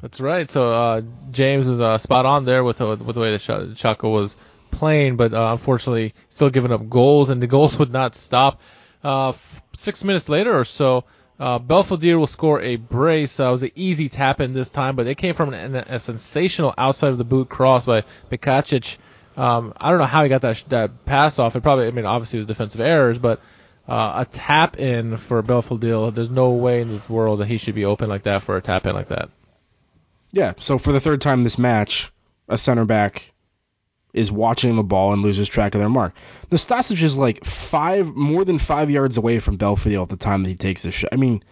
that's right. So uh, James was uh, spot on there with the, with the way that Schalke was playing, but uh, unfortunately still giving up goals, and the goals would not stop. Uh, f- six minutes later or so, uh, Belfodil will score a brace. Uh, it was an easy tap in this time, but it came from an, a sensational outside of the boot cross by Bicakcic. Um, I don't know how he got that that pass off. It probably, I mean, obviously it was defensive errors, but uh, a tap in for Belfodil. There's no way in this world that he should be open like that for a tap in like that. Yeah. So for the third time this match, a center back is watching the ball and loses track of their mark. Nastasic is like five more than five yards away from Belfodil at the time that he takes the shot. I mean,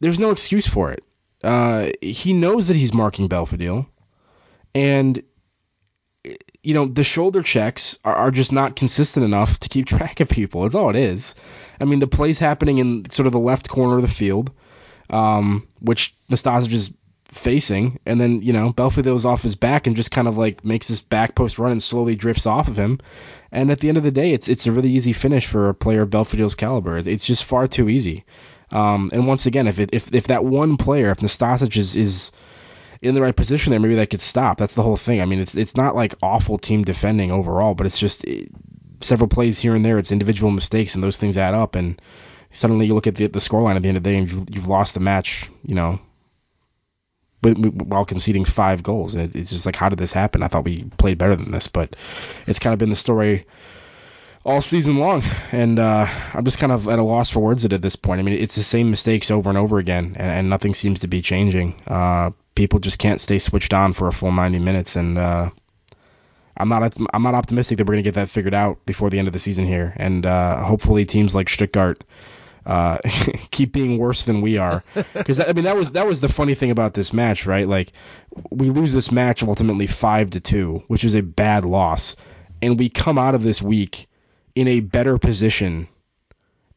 there's no excuse for it. Uh, he knows that he's marking Belfodil, and you know the shoulder checks are, are just not consistent enough to keep track of people. It's all it is. I mean, the play's happening in sort of the left corner of the field, um, which Nastasic is facing, and then you know Belfodil's off his back and just kind of like makes this back post run and slowly drifts off of him. And at the end of the day, it's it's a really easy finish for a player of Belfodil's caliber. It's just far too easy. Um, and once again, if it, if if that one player, if Nastasic is is in the right position there, maybe that could stop. That's the whole thing. I mean, it's it's not like awful team defending overall, but it's just eh, several plays here and there. It's individual mistakes, and those things add up. And suddenly you look at the the scoreline at the end of the day, and you've, you've lost the match. You know, while conceding five goals. It's just like, how did this happen? I thought we played better than this, but it's kind of been the story all season long, and uh, I'm just kind of at a loss for words at this point. I mean, it's the same mistakes over and over again, and, and nothing seems to be changing. Uh, people just can't stay switched on for a full 90 minutes, and uh, I'm not I'm not optimistic that we're gonna get that figured out before the end of the season here, and uh, hopefully teams like Stuttgart uh, keep being worse than we are. Because I mean that was that was the funny thing about this match, right? Like we lose this match ultimately five to two, which is a bad loss, and we come out of this week in a better position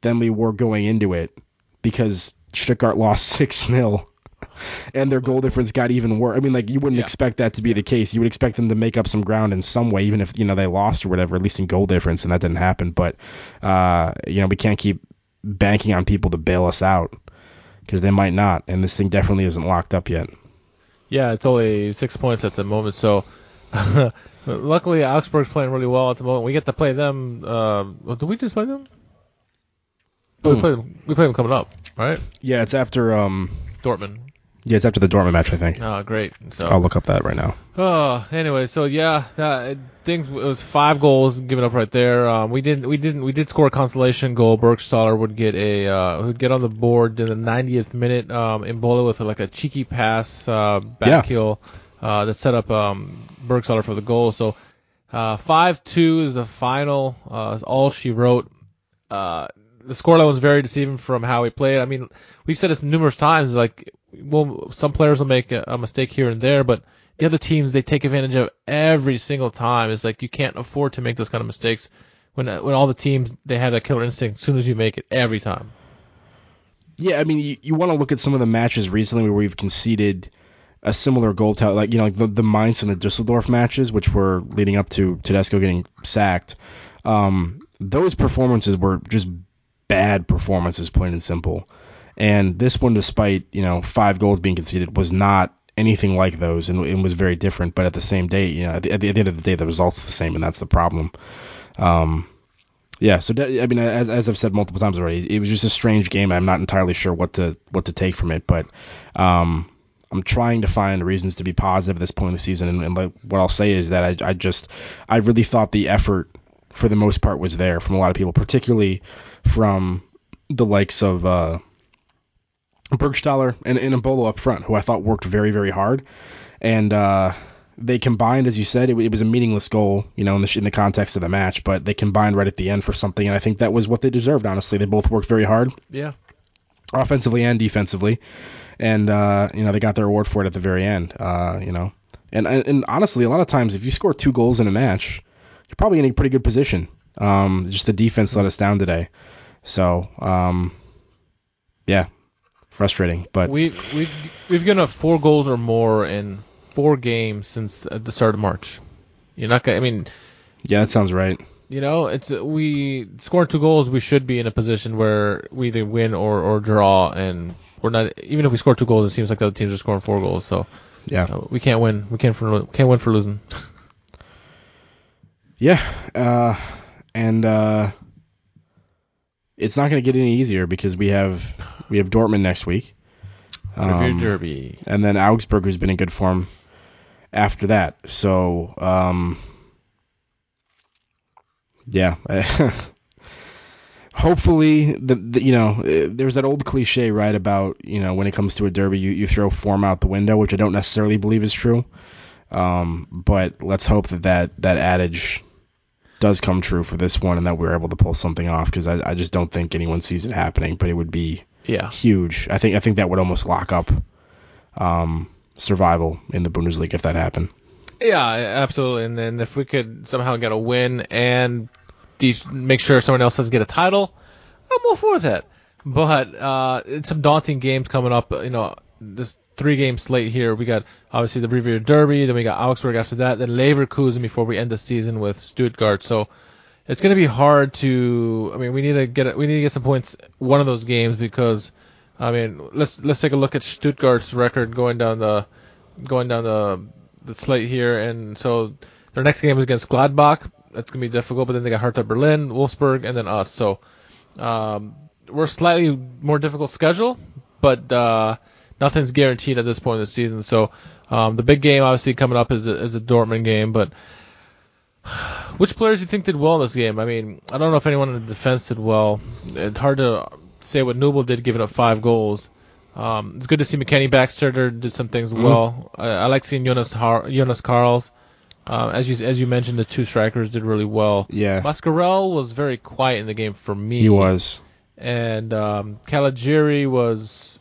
than we were going into it because Stuttgart lost six 0 and their goal difference got even worse. I mean, like you wouldn't Yeah. expect that to be the case. You would expect them to make up some ground in some way, even if you know they lost or whatever, at least in goal difference, and that didn't happen. But uh, you know, we can't keep banking on people to bail us out because they might not, and this thing definitely isn't locked up yet. Yeah, it's only six points at the moment. So, luckily, Augsburg's playing really well at the moment. We get to play them. Uh, did we just play them? Oh, we Hmm. play them. We play them coming up, right? Yeah, it's after um, Dortmund. Yeah, it's after the Dortmund match, I think. Oh, great. So, I'll look up that right now. Oh, anyway, so yeah, it- things it was five goals given up right there. Um, we didn't, we didn't, we did score a consolation goal. Burgstaller would get a, uh, would get on the board in the 90th minute. Um, Embolo with like a cheeky pass, uh, back Yeah. heel, uh, that set up um Burgstaller for the goal. So, uh, five two is the final. Uh, is all she wrote. Uh, the scoreline was very deceiving from how we played. I mean, we've said this numerous times. Like, well, some players will make a, a mistake here and there, but the other teams they take advantage of every single time. It's like you can't afford to make those kind of mistakes when when all the teams they have that killer instinct as soon as you make it every time. Yeah, I mean, you, you want to look at some of the matches recently where we've conceded a similar goal to like you know like the the Mainz and the Düsseldorf matches, which were leading up to Tedesco getting sacked. Um, those performances were just bad performances, plain and simple. And this one, despite you know five goals being conceded, was not anything like those, and, and was very different. But at the same day, you know, at the, at the end of the day, the result's the same, and that's the problem. Um, yeah, so I mean, as, as I've said multiple times already, it was just a strange game. I'm not entirely sure what to what to take from it, but um, I'm trying to find reasons to be positive at this point in the season. And, and like, what I'll say is that I, I just I really thought the effort for the most part was there from a lot of people, particularly from the likes of uh, Burgstaller and, and Embolo up front, who I thought worked very very hard, and uh, they combined, as you said, it, it was a meaningless goal, you know, in the in the context of the match, but they combined right at the end for something, and I think that was what they deserved. Honestly, they both worked very hard, Yeah. offensively and defensively, and uh, you know they got their reward for it at the very end. Uh, you know, and and honestly, a lot of times if you score two goals in a match, you're probably in a pretty good position. Um, just the defense let us down today. So, um, yeah, frustrating. But We we we've given up four goals or more in four games since the start of March. You're not gonna. I mean, yeah, that sounds right. you know, it's we scoring two goals. We should be in a position where we either win or or draw, and we're not. Even if we score two goals, it seems like the other teams are scoring four goals. So Yeah, uh, we can't win. We can't for can't win for losing. yeah, uh, and uh, it's not going to get any easier because we have we have Dortmund next week. Um, Derby. and then Augsburg, who's been in good form after that. So, um, yeah. Hopefully, the, the you know, there's that old cliche, right, about you know when it comes to a derby, you, you throw form out the window, which I don't necessarily believe is true. Um, but let's hope that that, that adage does come true for this one, and that we're able to pull something off because I, I just don't think anyone sees it happening. But it would be Yeah. huge. I think I think that would almost lock up um, survival in the Bundesliga if that happened. Yeah, absolutely. And then if we could somehow get a win and these make sure someone else doesn't get a title, I'm all for that. But uh, it's some daunting games coming up. You know, this three game slate here. We got obviously the Revier Derby, then we got Augsburg after that, then Leverkusen before we end the season with Stuttgart. So it's going to be hard to. I mean, we need to get we need to get some points one of those games because. I mean, let's let's take a look at Stuttgart's record going down the going down the the slate here, and so their next game is against Gladbach. That's gonna be difficult, but then they got Hertha Berlin, Wolfsburg, and then us. So um, we're slightly more difficult schedule, but uh, nothing's guaranteed at this point in the season. So um, the big game, obviously, coming up is a, is a Dortmund game, but. Which players do you think did well in this game? I mean, I don't know if anyone in the defense did well. It's hard to say what Nubel did, giving up five goals. Um, it's good to see McKennie Baxter did some things well. I, I like seeing Jonas Har- Jonas Carls. Uh, as you as you mentioned, the two strikers did really well. Yeah, Mascarell was very quiet in the game for me. he was. and um, was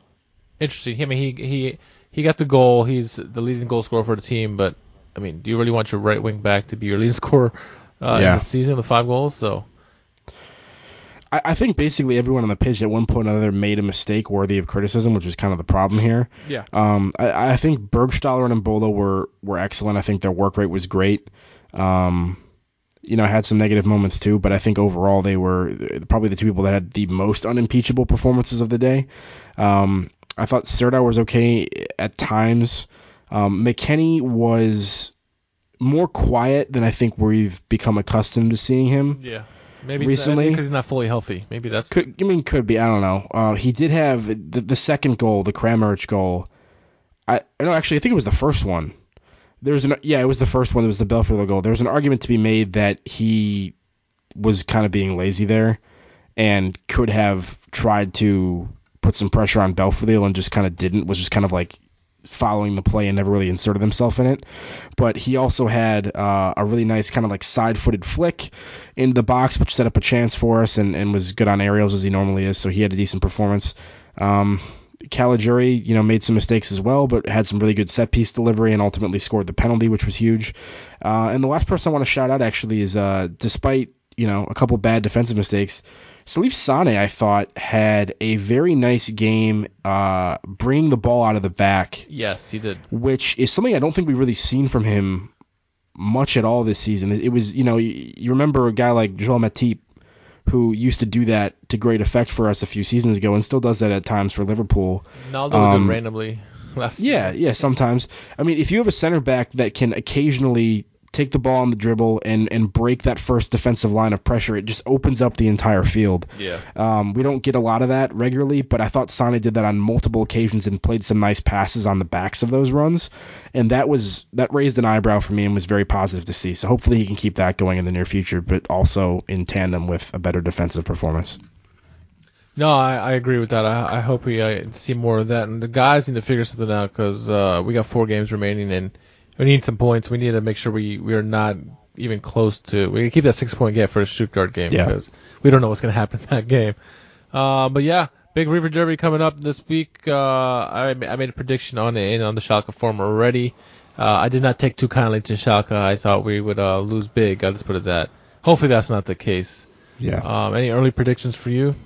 interesting. I mean, he he he got the goal. He's the leading goal scorer for the team. But I mean, do you really want your right wing back to be your leading scorer uh, Yeah. in the season with five goals? So I, I think basically everyone on the pitch at one point or another made a mistake worthy of criticism, which is kind of the problem here. yeah, Um, I, I think Burgstaller and Embolo were were excellent. I think their work rate was great. Um, you know, had some negative moments too, but I think overall they were probably the two people that had the most unimpeachable performances of the day. Um, I thought Serdar was okay at times. Um, McKennie was more quiet than I think we've become accustomed to seeing him. yeah. Maybe Recently- because he's not fully healthy. Maybe that's Could, I mean, could be. I don't know. Uh, he did have the, the second goal, the Kramaric goal. I no, actually, I think it was the first one. There was an yeah, it was the first one. It was the Belfodil goal. There was an argument to be made that he was kind of being lazy there, and could have tried to put some pressure on Belfodil and just kind of didn't. Was just kind of like following the play and never really inserted himself in it. But he also had uh, a really nice kind of like side-footed flick into the box, which set up a chance for us and, and was good on aerials as he normally is. So he had a decent performance. Um, Caligiuri, you know, made some mistakes as well, but had some really good set piece delivery and ultimately scored the penalty, which was huge. Uh, and the last person I want to shout out actually is, uh, despite you know a couple bad defensive mistakes, Salif Sane I thought had a very nice game, uh, bringing the ball out of the back yes, he did. which is something I don't think we've really seen from him much at all this season. It was, you know, you, you remember a guy like Joel Matip who used to do that to great effect for us a few seasons ago and still does that at times for Liverpool. Naldo Um, randomly last. Yeah, yeah, sometimes. I mean, if you have a center back that can occasionally take the ball on the dribble and, and break that first defensive line of pressure, it just opens up the entire field. yeah. Um, we don't get a lot of that regularly, but I thought Sane did that on multiple occasions and played some nice passes on the backs of those runs, and that was that raised an eyebrow for me and was very positive to see. So hopefully he can keep that going in the near future, but also in tandem with a better defensive performance. No, I, I agree with that. I, I hope we uh, see more of that. And the guys need to figure something out because uh, we got four games remaining and we need some points. We need to make sure we, we are not even close to. We can keep that six point gap for the Stuttgart game Yeah. because we don't know what's going to happen in that game. Uh, but yeah, big Revier Derby coming up this week. Uh, I, I made a prediction on it on the Schalke forum already. Uh, I did not take too kindly to Schalke. I thought we would uh, lose big. I'll just put it that. Hopefully that's not the case. Yeah. Um, any early predictions for you?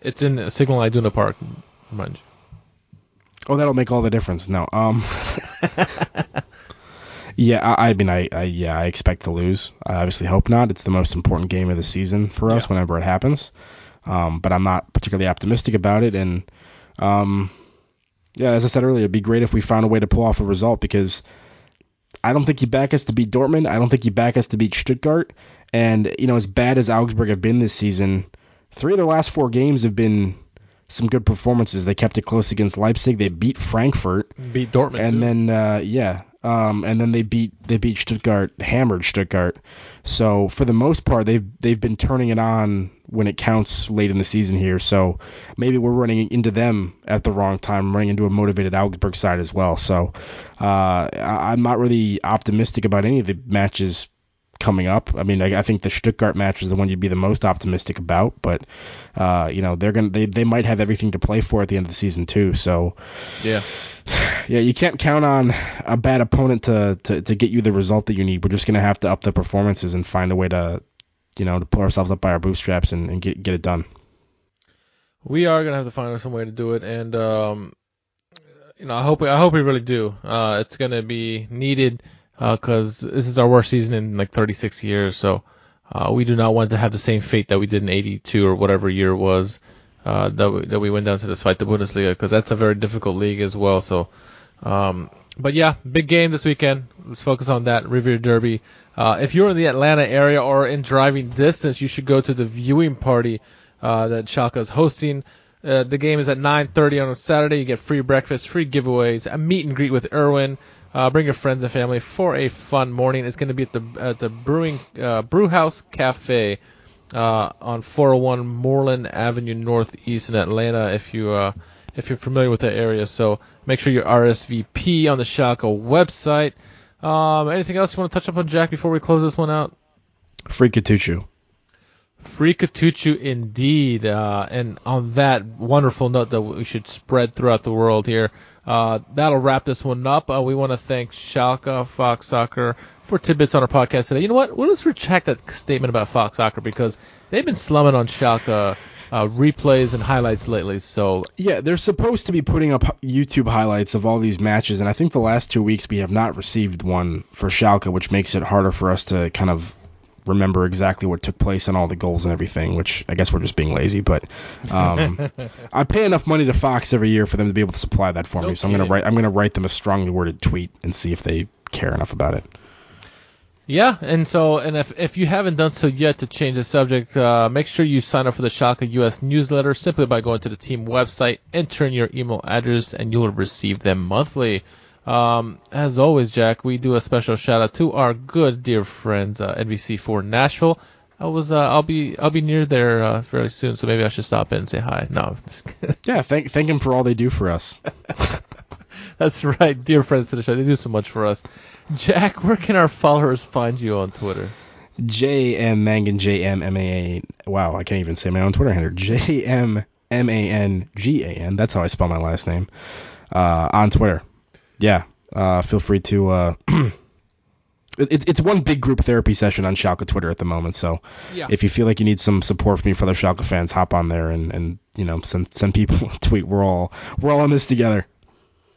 It's in Signal Iduna Park, mind you. Oh, that'll make all the difference. No. Um. yeah, I, I mean, I, I, yeah, I expect to lose. I obviously hope not. It's the most important game of the season for us Yeah. whenever it happens. Um, but I'm not particularly optimistic about it. And, um, yeah, as I said earlier, it'd be great if we found a way to pull off a result because I don't think you back us to beat Dortmund. I don't think you back us to beat Stuttgart. And you know, as bad as Augsburg have been this season, three of their last four games have been some good performances. They kept it close against Leipzig. They beat Frankfurt, Beat Dortmund and too. then uh, yeah, um, and then they beat they beat Stuttgart, hammered Stuttgart. So for the most part, they've they've been turning it on when it counts late in the season here. So maybe we're running into them at the wrong time, running into a motivated Augsburg side as well. So uh, I'm not really optimistic about any of the matches coming up. I mean, I, I think the Stuttgart match is the one you'd be the most optimistic about, but uh, you know they're gonna they, they might have everything to play for at the end of the season too. So yeah. yeah, you can't count on a bad opponent to, to, to get you the result that you need. We're just gonna have to up the performances and find a way to, you know, to pull ourselves up by our bootstraps and, and get get it done. We are gonna have to find some way to do it, and um, you know, I hope we, I hope we really do. Uh, it's gonna be needed because this is our worst season in like 36 years. So uh, we do not want to have the same fate that we did in 82 or whatever year it was uh, that we, that we went down to this fight the Bundesliga because that's a very difficult league as well. So, um, but yeah, big game this weekend. Let's focus on that Revier Derby. Uh, if you're in the Atlanta area or in driving distance, you should go to the viewing party uh, that Schalke is hosting. Uh, the game is at 9:30 on a Saturday. You get free breakfast, free giveaways, a meet and greet with Erwin. Uh, bring your friends and family for a fun morning. It's going to be at the at the brewing uh, Brew House Cafe uh, on 401 Moreland Avenue Northeast in Atlanta. If you uh, if you're familiar with that area, so make sure you RSVP on the Schalke website. Um, anything else you want to touch up on, Jack, before we close this one out? Free Kutucu. Free Kutucu indeed. Uh, and on that wonderful note that we should spread throughout the world here, uh, that'll wrap this one up. Uh, we want to thank Schalke, Fox Soccer for tidbits on our podcast today. You know what? Let's retract that statement about Fox Soccer because they've been slumming on Schalke uh, replays and highlights lately. So Yeah, they're supposed to be putting up YouTube highlights of all these matches, and I think the last two weeks we have not received one for Schalke, which makes it harder for us to kind of remember exactly what took place and all the goals and everything. Which I guess we're just being lazy, but um, I pay enough money to Fox every year for them to be able to supply that for No me. So I'm gonna write I'm gonna write them a strongly worded tweet and see if they care enough about it. Yeah, and so and if if you haven't done so yet to change the subject, uh, make sure you sign up for the Schalke US newsletter simply by going to the team website, entering your email address, and you'll receive them monthly. Um, as always, Jack, we do a special shout out to our good dear friends uh, NBC4 Nashville. I was uh, I'll be I'll be near there uh, very soon, so maybe I should stop in and say hi. No. Yeah, thank thank them for all they do for us. that's right, dear friends to the show. They do so much for us. Jack, where can our followers find you on Twitter? J M Mangan J M M A N. Wow, I can't even say my own Twitter handle. J M M A N G A N. That's how I spell my last name. Uh, on Twitter. Yeah. Uh, feel free to. Uh, it, it's- it's one big group therapy session on Schalke Twitter at the moment. So Yeah. if you feel like you need some support from me for other Schalke fans, hop on there and, and you know send send people a tweet. We're all we're all in this together.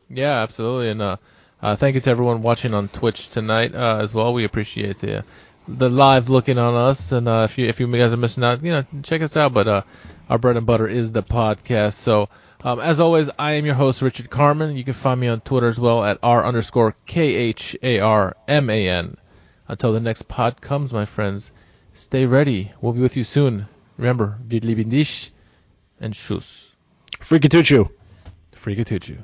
Yeah, absolutely. And uh, uh, thank you to everyone watching on Twitch tonight uh, as well. We appreciate the the live looking on us. And uh, if you if you guys are missing out, you know, check us out. But uh, our bread and butter is the podcast. So um, as always, I am your host Richard Kharman. You can find me on Twitter as well at r underscore k h a r m a n. Until the next pod comes, my friends, stay ready. We'll be with you soon. Remember, wir lieben dich and tschüss. Free Kutucu. Free Kutucu.